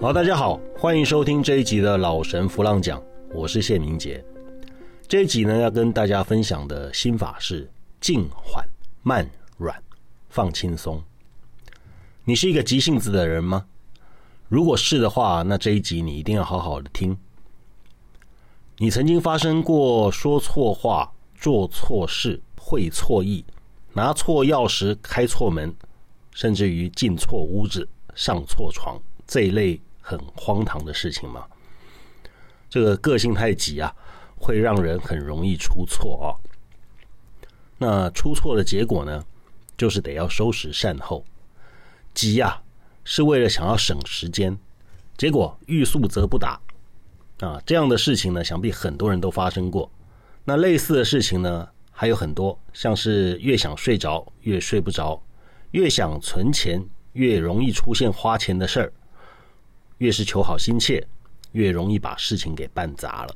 好，大家好，欢迎收听这一集的老神弗浪讲，我是谢明杰。这一集呢，要跟大家分享的心法是静缓慢软，放轻松。你是一个急性子的人吗？如果是的话，那这一集你一定要好好的听。你曾经发生过说错话、做错事、会错意、拿错钥匙、开错门，甚至于进错屋子、上错床这一类？很荒唐的事情吗？这个个性太急啊，会让人很容易出错啊。那出错的结果呢，就是得要收拾善后。急呀，是为了想要省时间，结果欲速则不达啊。这样的事情呢，想必很多人都发生过。那类似的事情呢，还有很多，像是越想睡着越睡不着，越想存钱越容易出现花钱的事儿。越是求好心切，越容易把事情给办砸了。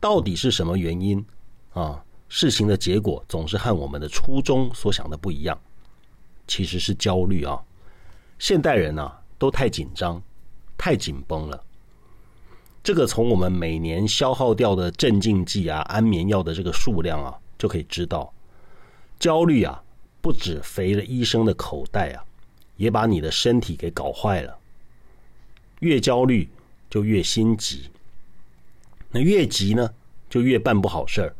到底是什么原因啊？事情的结果总是和我们的初衷所想的不一样。其实是焦虑啊！现代人呢，都太紧张，太紧绷了。这个从我们每年消耗掉的镇静剂啊、安眠药的这个数量啊，就可以知道，焦虑啊，不止肥了医生的口袋啊，也把你的身体给搞坏了。越焦虑就越心急，那越急呢，就越办不好事儿，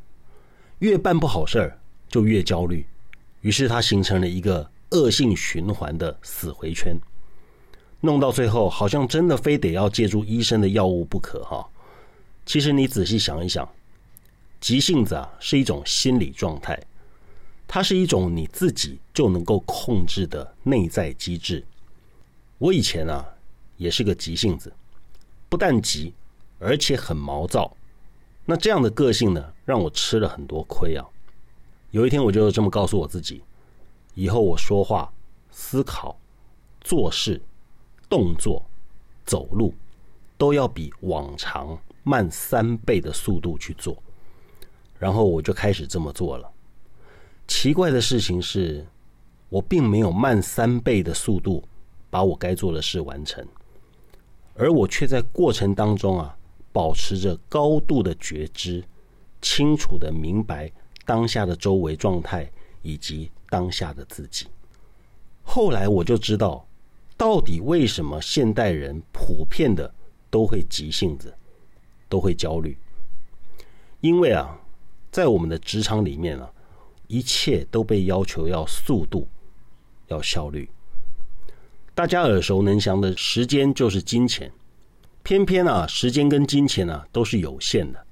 越办不好事儿就越焦虑，于是它形成了一个恶性循环的死回圈，弄到最后好像真的非得要借助医生的药物不可哈。其实你仔细想一想，急性子啊是一种心理状态，它是一种你自己就能够控制的内在机制。我以前啊。也是个急性子，不但急，而且很毛躁。那这样的个性呢，让我吃了很多亏啊。有一天，我就这么告诉我自己：以后我说话、思考、做事、动作、走路，都要比往常慢三倍的速度去做。然后我就开始这么做了。奇怪的事情是，我并没有慢三倍的速度把我该做的事完成。而我却在过程当中啊，保持着高度的觉知，清楚的明白当下的周围状态以及当下的自己。后来我就知道，到底为什么现代人普遍的都会急性子，都会焦虑。因为啊，在我们的职场里面啊，一切都被要求要速度，要效率。大家耳熟能详的时间就是金钱，偏偏啊，时间跟金钱呢都是有限的，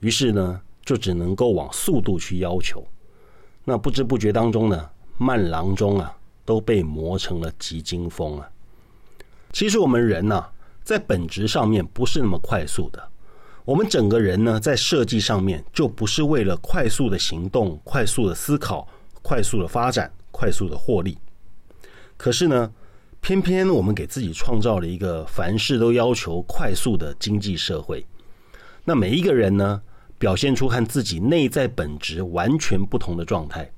于是呢，就只能够往速度去要求。那不知不觉当中呢，慢郎中啊都被磨成了急惊风啊。其实我们人呢，在本质上面不是那么快速的，我们整个人呢，在设计上面就不是为了快速的行动、快速的思考、快速的发展、快速的获利。可是呢？偏偏我们给自己创造了一个凡事都要求快速的经济社会，那每一个人呢，表现出和自己内在本质完全不同的状态。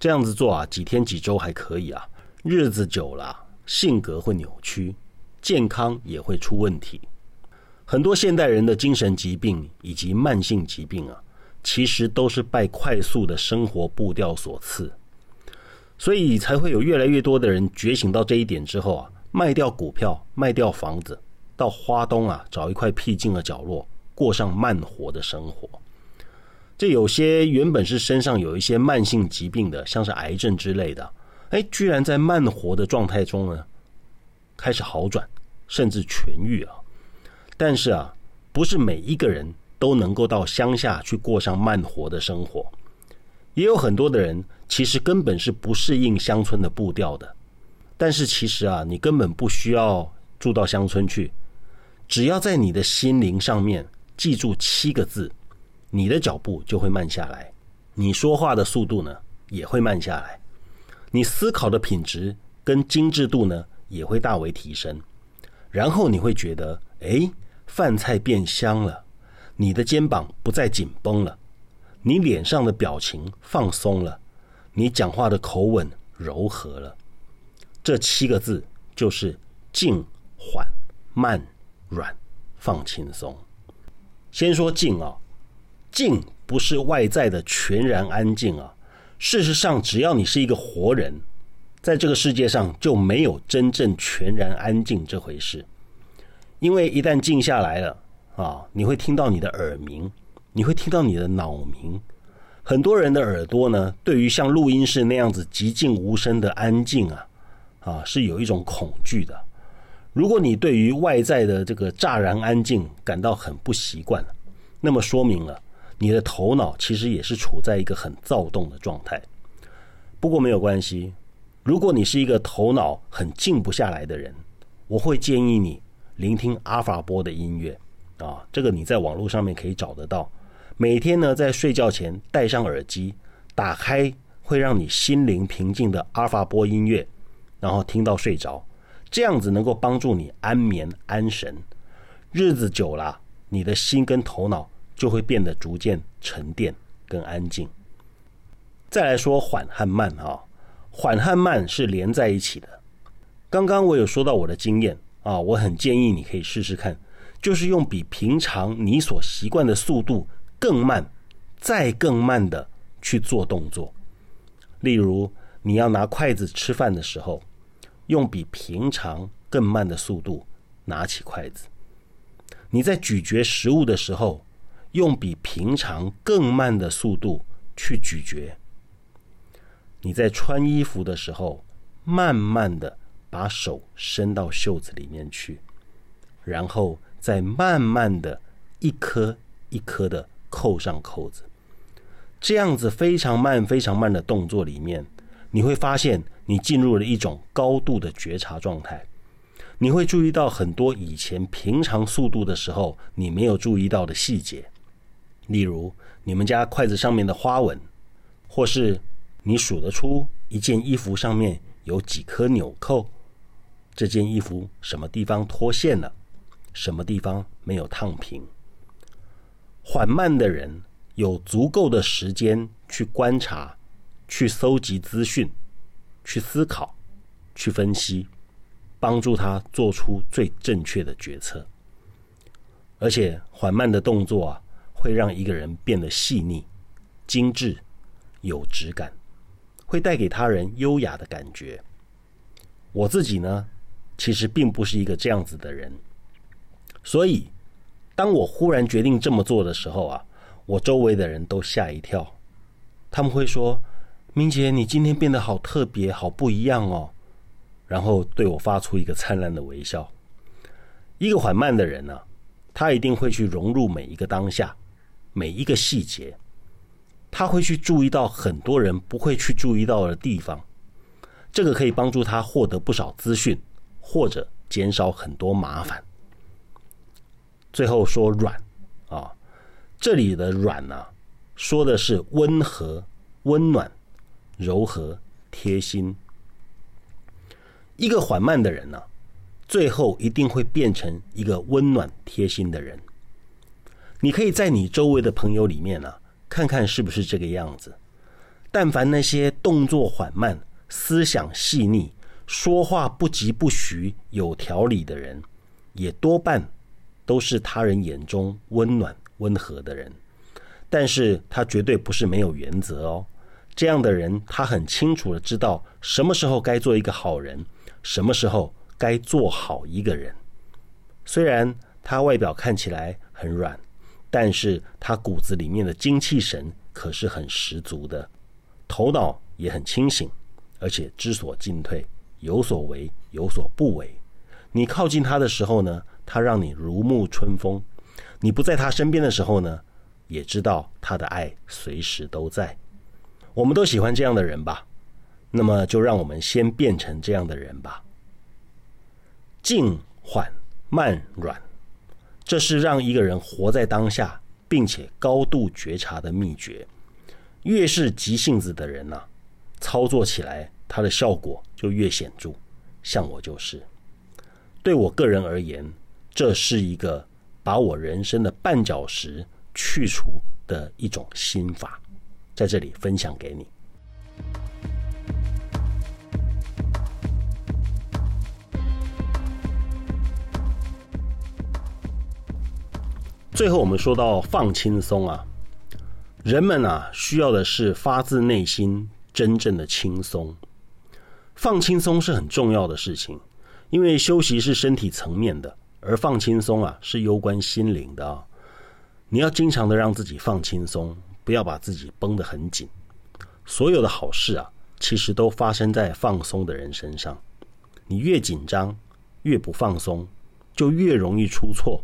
这样子做啊，几天几周还可以啊，日子久了，性格会扭曲，健康也会出问题。很多现代人的精神疾病以及慢性疾病啊，其实都是拜快速的生活步调所赐。所以才会有越来越多的人觉醒到这一点之后啊，卖掉股票，卖掉房子，到花东啊找一块僻静的角落，过上慢活的生活。这有些原本是身上有一些慢性疾病的，像是癌症之类的，哎，居然在慢活的状态中呢，开始好转，甚至痊愈啊。但是啊，不是每一个人都能够到乡下去过上慢活的生活。也有很多的人其实根本是不适应乡村的步调的，但是其实啊，你根本不需要住到乡村去，只要在你的心灵上面记住七个字，你的脚步就会慢下来，你说话的速度呢也会慢下来，你思考的品质跟精致度呢也会大为提升，然后你会觉得，哎，饭菜变香了，你的肩膀不再紧绷了。你脸上的表情放松了，你讲话的口吻柔和了，这七个字就是静、缓、慢、软、放轻松。先说静啊，静不是外在的全然安静啊。事实上，只要你是一个活人，在这个世界上就没有真正全然安静这回事。因为一旦静下来了啊，你会听到你的耳鸣，你会听到你的脑鸣。很多人的耳朵呢，对于像录音室那样子寂静无声的安静啊，啊，是有一种恐惧的。如果你对于外在的这个乍然安静感到很不习惯，那么说明了你的头脑其实也是处在一个很躁动的状态。不过没有关系，如果你是一个头脑很静不下来的人，我会建议你聆听阿尔法波的音乐啊，这个你在网络上面可以找得到。每天呢，在睡觉前戴上耳机，打开会让你心灵平静的阿尔法波音乐，然后听到睡着。这样子能够帮助你安眠安神，日子久了，你的心跟头脑就会变得逐渐沉淀跟安静。再来说缓和慢啊，缓和慢是连在一起的。刚刚我有说到我的经验啊，我很建议你可以试试看，就是用比平常你所习惯的速度更慢，再更慢的去做动作。例如，你要拿筷子吃饭的时候。用比平常更慢的速度拿起筷子。你在咀嚼食物的时候，用比平常更慢的速度去咀嚼。你在穿衣服的时候，慢慢的把手伸到袖子里面去，然后再慢慢的一颗一颗的扣上扣子。这样子非常慢、非常慢的动作里面，你会发现。你进入了一种高度的觉察状态，你会注意到很多以前平常速度的时候你没有注意到的细节，例如你们家筷子上面的花纹，或是你数得出一件衣服上面有几颗纽扣，这件衣服什么地方脱线了，什么地方没有烫平。缓慢的人有足够的时间去观察，去搜集资讯。去思考，去分析，帮助他做出最正确的决策。而且缓慢的动作啊，会让一个人变得细腻、精致、有质感，会带给他人优雅的感觉。我自己呢，其实并不是一个这样子的人，所以当我忽然决定这么做的时候啊，我周围的人都吓一跳，他们会说。明杰，你今天变得好特别，好不一样哦。然后对我发出一个灿烂的微笑。一个缓慢的人呢，他一定会去融入每一个当下，每一个细节。他会去注意到很多人不会去注意到的地方。这个可以帮助他获得不少资讯，或者减少很多麻烦。最后说软啊，这里的软呢，说的是温和、温暖。柔和、贴心，一个缓慢的人呢，最后一定会变成一个温暖、贴心的人。你可以在你周围的朋友里面呢，看看是不是这个样子。但凡那些动作缓慢、思想细腻、说话不疾不徐、有条理的人，也多半都是他人眼中温暖、温和的人。但是他绝对不是没有原则哦。这样的人，他很清楚的知道什么时候该做一个好人，什么时候该做好一个人。虽然他外表看起来很软，但是他骨子里面的精气神可是很十足的，头脑也很清醒，而且知所进退，有所为，有所不为。你靠近他的时候呢，他让你如沐春风；你不在他身边的时候呢，也知道他的爱随时都在。我们都喜欢这样的人吧，那么就让我们先变成这样的人吧。静、缓、慢、软，这是让一个人活在当下，并且高度觉察的秘诀。越是急性子的人呢，操作起来它的效果就越显著。像我就是，对我个人而言，这是一个把我人生的绊脚石去除的一种心法。在这里分享给你。最后我们说到放轻松啊，人们啊需要的是发自内心真正的轻松。放轻松是很重要的事情，因为休息是身体层面的，而放轻松啊是攸关心灵的啊。你要经常的让自己放轻松，不要把自己绷得很紧。所有的好事啊，其实都发生在放松的人身上。你越紧张，越不放松，就越容易出错，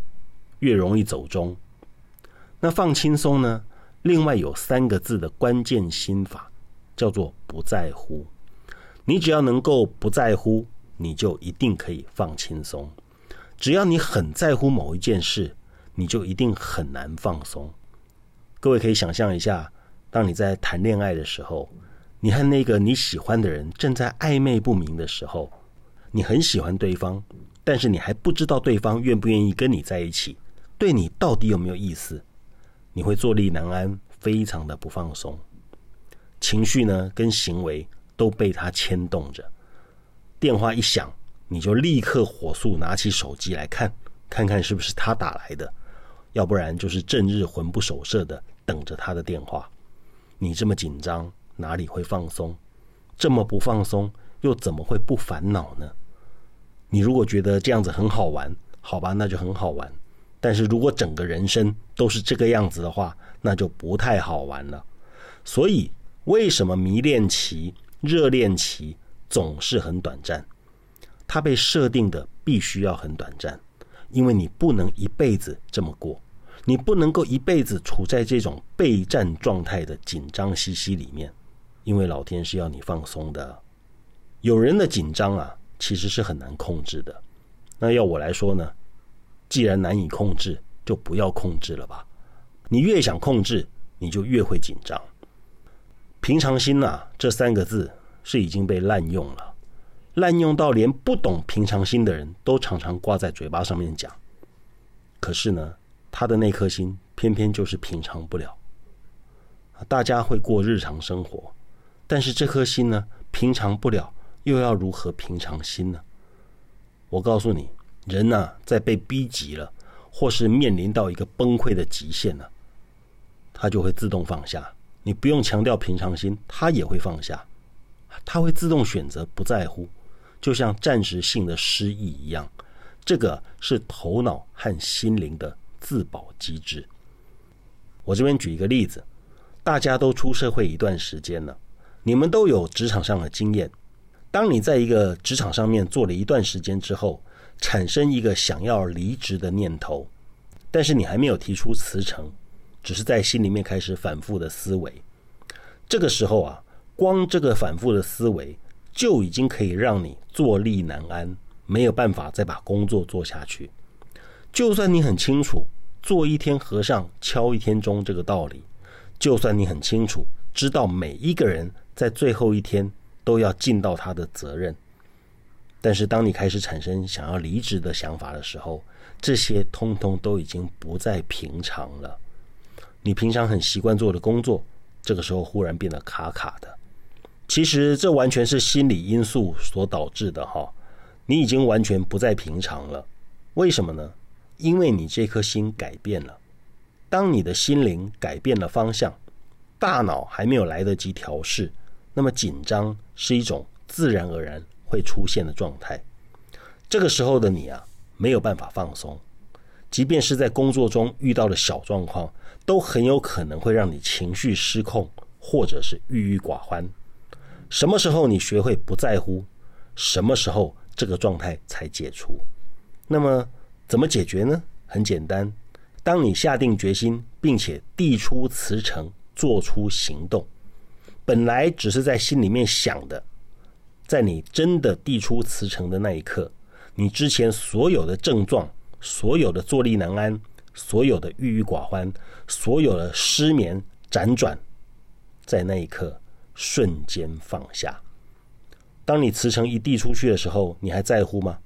越容易走中。那放轻松呢？另外有三个字的关键心法，叫做不在乎。你只要能够不在乎，你就一定可以放轻松。只要你很在乎某一件事，你就一定很难放松。各位可以想象一下，当你在谈恋爱的时候，你和那个你喜欢的人正在暧昧不明的时候。你很喜欢对方，但是你还不知道对方愿不愿意跟你在一起，对你到底有没有意思？你会坐立难安，非常的不放松，情绪呢跟行为都被他牵动着。电话一响，你就立刻火速拿起手机来看，看看是不是他打来的，要不然就是正日魂不守舍的等着他的电话。你这么紧张，哪里会放松？这么不放松。又怎么会不烦恼呢？你如果觉得这样子很好玩，好吧，那就很好玩。但是如果整个人生都是这个样子的话，那就不太好玩了。所以，为什么迷恋期、热恋期总是很短暂？它被设定的必须要很短暂，因为你不能一辈子这么过，你不能够一辈子处在这种备战状态的紧张兮兮里面，因为老天是要你放松的。有人的紧张啊，其实是很难控制的。那要我来说呢，既然难以控制，就不要控制了吧。你越想控制，你就越会紧张。平常心呐，这三个字是已经被滥用了，滥用到连不懂平常心的人都常常挂在嘴巴上面讲。可是呢，他的那颗心偏偏就是平常不了。大家会过日常生活，但是这颗心呢，平常不了。又要如何平常心呢？我告诉你，人呐，在被逼急了，或是面临到一个崩溃的极限了，他就会自动放下。你不用强调平常心，他也会放下。他会自动选择不在乎，就像暂时性的失忆一样。这个是头脑和心灵的自保机制。我这边举一个例子，大家都出社会一段时间了，你们都有职场上的经验。当你在一个职场上面做了一段时间之后，产生一个想要离职的念头，但是你还没有提出辞呈，只是在心里面开始反复的思维。这个时候啊，光这个反复的思维就已经可以让你坐立难安，没有办法再把工作做下去。就算你很清楚“做一天和尚敲一天钟”这个道理，就算你很清楚知道每一个人在最后一天。都要尽到他的责任，但是当你开始产生想要离职的想法的时候，这些通通都已经不再平常了。你平常很习惯做的工作，这个时候忽然变得卡卡的。其实这完全是心理因素所导致的哈。你已经完全不再平常了。为什么呢？因为你这颗心改变了。当你的心灵改变了方向，大脑还没有来得及调试。那么紧张是一种自然而然会出现的状态，这个时候的你啊，没有办法放松，即便是在工作中遇到的小状况，都很有可能会让你情绪失控，或者是郁郁寡欢。什么时候你学会不在乎，什么时候这个状态才解除？那么怎么解决呢？很简单，当你下定决心，并且递出辞呈，做出行动。本来只是在心里面想的，在你真的递出辞呈的那一刻，你之前所有的症状、所有的坐立难安、所有的郁郁寡欢、所有的失眠辗转，在那一刻瞬间放下。当你辞呈一递出去的时候，你还在乎吗？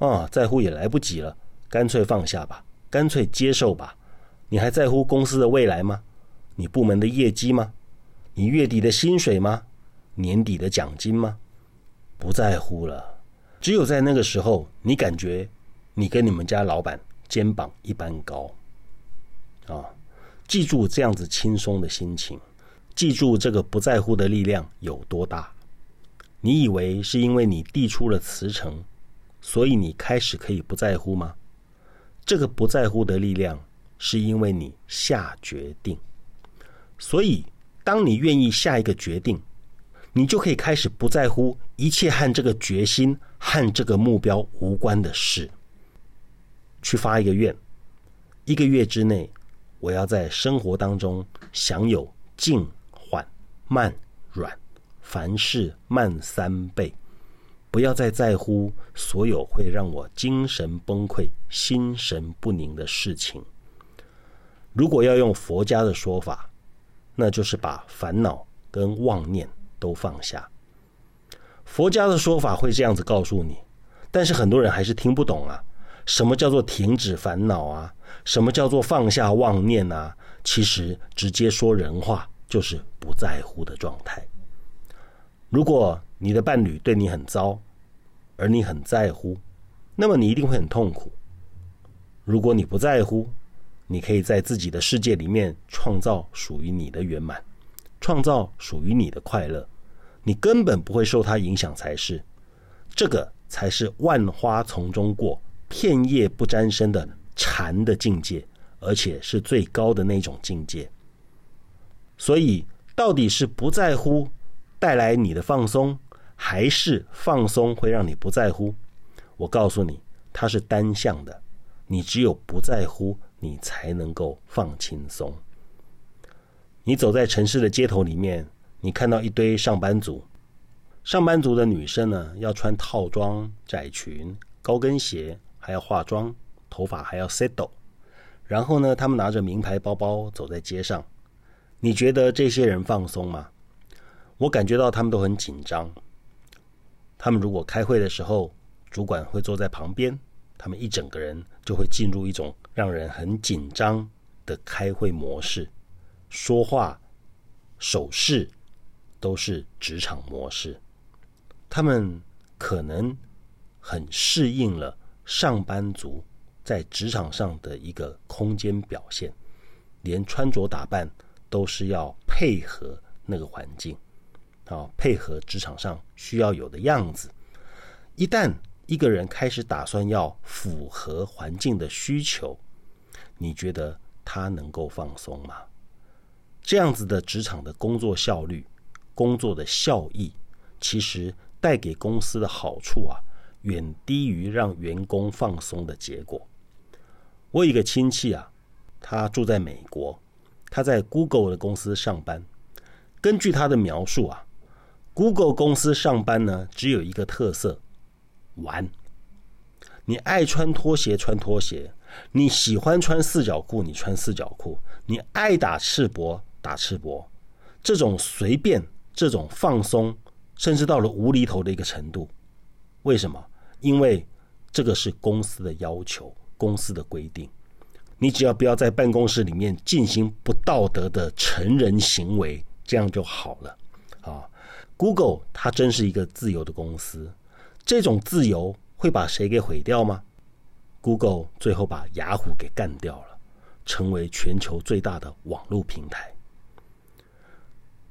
啊，在乎也来不及了，干脆放下吧，干脆接受吧。你还在乎公司的未来吗？你部门的业绩吗？你月底的薪水吗？年底的奖金吗？不在乎了。只有在那个时候，你感觉你跟你们家老板肩膀一般高。啊！记住这样子轻松的心情，记住这个不在乎的力量有多大。你以为是因为你递出了辞呈，所以你开始可以不在乎吗？这个不在乎的力量，是因为你下决定。所以，当你愿意下一个决定，你就可以开始不在乎一切和这个决心和这个目标无关的事。去发一个愿，一个月之内。我要在生活当中享有静、慢、软，凡事慢三倍。不要再在乎所有会让我精神崩溃、心神不宁的事情。如果要用佛家的说法，那就是把烦恼跟妄念都放下。佛家的说法会这样子告诉你，但是很多人还是听不懂啊。什么叫做停止烦恼啊？什么叫做放下妄念啊？其实直接说人话，就是不在乎的状态。如果你的伴侣对你很糟，而你很在乎，那么你一定会很痛苦。如果你不在乎，你可以在自己的世界里面创造属于你的圆满，创造属于你的快乐，你根本不会受他影响才是。这个才是万花丛中过。片叶不沾身的禅的境界，而且是最高的那种境界。所以，到底是不在乎带来你的放松，还是放松会让你不在乎？我告诉你，它是单向的。你只有不在乎，你才能够放轻松。你走在城市的街头里面，你看到一堆上班族，上班族的女生呢，要穿套装、窄裙、高跟鞋。还要化妆，头发还要 settle，然后呢，他们拿着名牌包包走在街上。你觉得这些人放松吗？我感觉到他们都很紧张。他们如果开会的时候，主管会坐在旁边，他们一整个人就会进入一种让人很紧张的开会模式，说话、手势都是职场模式。他们可能很适应了。上班族在职场上的一个空间表现，连穿着打扮都是要配合那个环境，啊，配合职场上需要有的样子。一旦一个人开始打算要符合环境的需求，你觉得他能够放松吗？这样子的职场的工作效率、工作的效益，其实带给公司的好处啊。远低于让员工放松的结果。我有一个亲戚啊，他住在美国，他在 Google 的公司上班。根据他的描述啊，Google 公司上班呢只有一个特色：玩。你爱穿拖鞋穿拖鞋，你喜欢穿四角裤你穿四角裤，你爱打赤膊打赤膊。这种随便，这种放松，甚至到了无厘头的一个程度。为什么？因为这个是公司的要求，公司的规定。你只要不要在办公室里面进行不道德的成人行为，这样就好了。啊，Google 它真是一个自由的公司，这种自由会把谁给毁掉吗？Google 最后把雅虎给干掉了，成为全球最大的网络平台。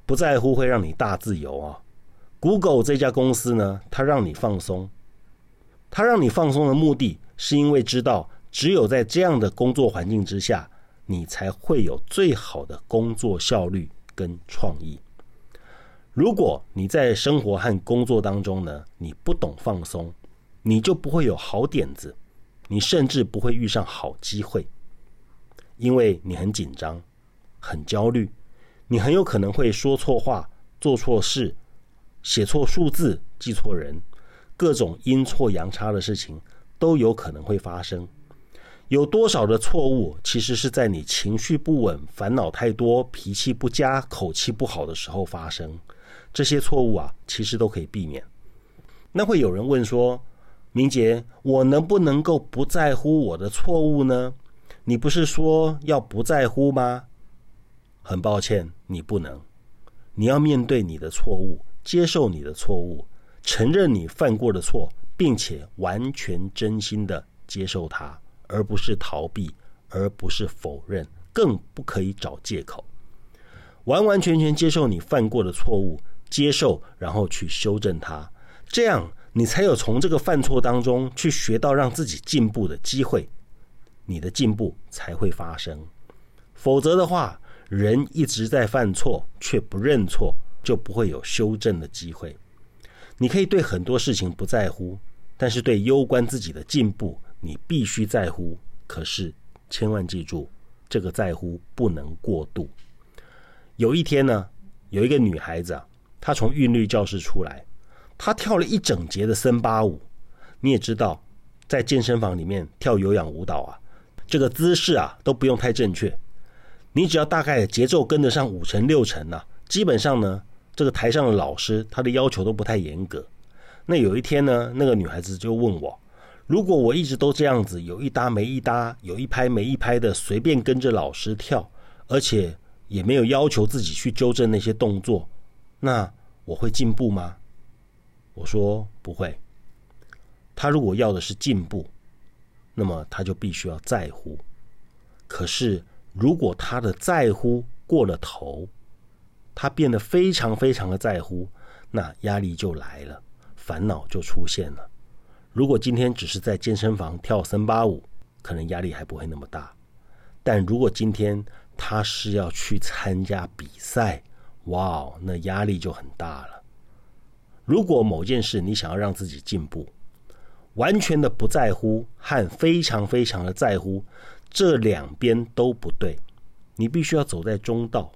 不在乎会让你大自由啊。Google 这家公司呢，它让你放松，它让你放松的目的是因为知道，只有在这样的工作环境之下，你才会有最好的工作效率跟创意。如果你在生活和工作当中呢，你不懂放松，你就不会有好点子，你甚至不会遇上好机会，因为你很紧张、很焦虑，你很有可能会说错话、做错事。写错数字、记错人，各种阴错阳差的事情都有可能会发生。有多少的错误，其实是在你情绪不稳、烦恼太多、脾气不佳、口气不好的时候发生。这些错误啊，其实都可以避免。那会有人问说：“明杰，我能不能够不在乎我的错误呢？你不是说要不在乎吗？”很抱歉，你不能。你要面对你的错误。接受你的错误，承认你犯过的错，并且完全真心的接受它，而不是逃避，而不是否认，更不可以找借口。完完全全接受你犯过的错误，接受然后去修正它，这样你才有从这个犯错当中去学到让自己进步的机会，你的进步才会发生。否则的话，人一直在犯错却不认错，就不会有修正的机会。你可以对很多事情不在乎，但是对攸关自己的进步，你必须在乎。可是千万记住，这个在乎不能过度。有一天呢，有一个女孩子啊，她从韵律教室出来，她跳了一整节的森巴舞。你也知道，在健身房里面跳有氧舞蹈啊，这个姿势啊都不用太正确。你只要大概节奏跟得上五成六成呢，基本上呢，这个台上的老师他的要求都不太严格。那有一天呢，那个女孩子就问我，如果我一直都这样子，有一搭没一搭，有一拍没一拍的随便跟着老师跳，而且也没有要求自己去纠正那些动作，那我会进步吗？我说不会。他如果要的是进步，那么他就必须要在乎。可是。如果他的在乎过了头，他变得非常非常的在乎，那压力就来了，烦恼就出现了。如果今天只是在健身房跳森巴舞，可能压力还不会那么大。但如果今天他是要去参加比赛，哇，那压力就很大了。如果某件事你想要让自己进步，完全的不在乎和非常非常的在乎。这两边都不对，你必须要走在中道。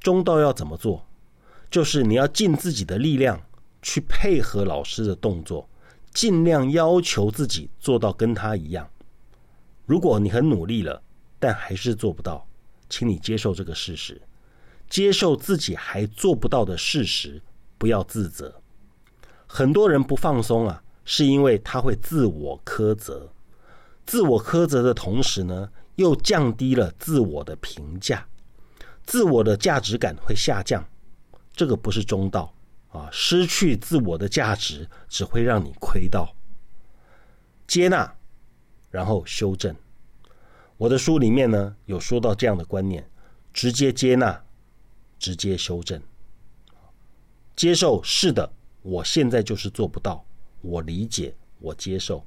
中道要怎么做？就是你要尽自己的力量去配合老师的动作，尽量要求自己做到跟他一样。如果你很努力了，但还是做不到，请你接受这个事实，接受自己还做不到的事实，不要自责。很多人不放松啊，是因为他会自我苛责。自我苛责的同时呢，又降低了自我的评价，自我的价值感会下降，这个不是中道啊！失去自我的价值，只会让你亏到。接纳，然后修正。我的书里面呢，有说到这样的观念：直接接纳，直接修正。接受是的，我现在就是做不到，我理解，我接受。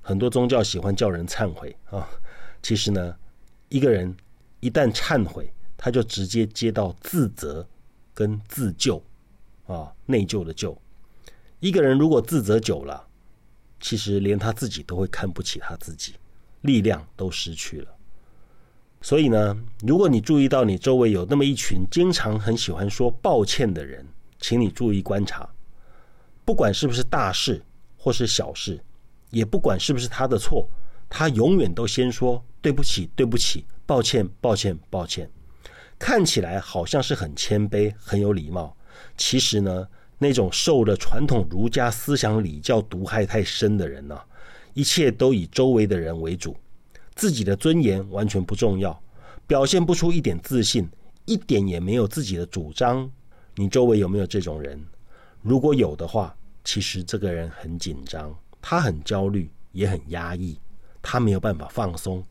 很多宗教喜欢叫人忏悔啊，其实呢，一个人一旦忏悔，他就直接接到自责跟自救啊，内疚的疚。一个人如果自责久了，其实连他自己都会看不起他自己，力量都失去了。所以呢，如果你注意到你周围有那么一群经常很喜欢说抱歉的人，请你注意观察，不管是不是大事或是小事。也不管是不是他的错，他永远都先说对不起，对不起，抱歉，抱歉，抱歉。看起来好像是很谦卑、很有礼貌，其实呢，那种受了传统儒家思想礼教毒害太深的人呢，一切都以周围的人为主，自己的尊严完全不重要，表现不出一点自信，一点也没有自己的主张。你周围有没有这种人？如果有的话，其实这个人很紧张。他很焦虑，也很压抑，他没有办法放松。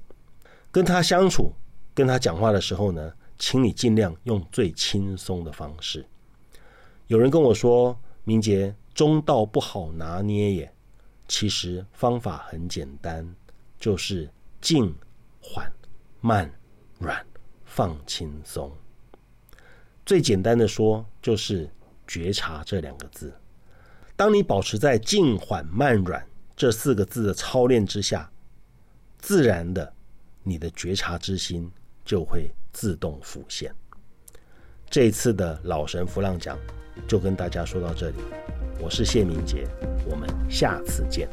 跟他相处、跟他讲话的时候呢，请你尽量用最轻松的方式。有人跟我说：“明杰，中道不好拿捏耶。”其实方法很简单，就是静、缓、慢、软、放轻松。最简单的说，就是觉察这两个字。当你保持在静缓慢软这四个字的操练之下，自然的，你的觉察之心就会自动浮现。这次的老神弗浪讲就跟大家说到这里，我是谢明杰，我们下次见。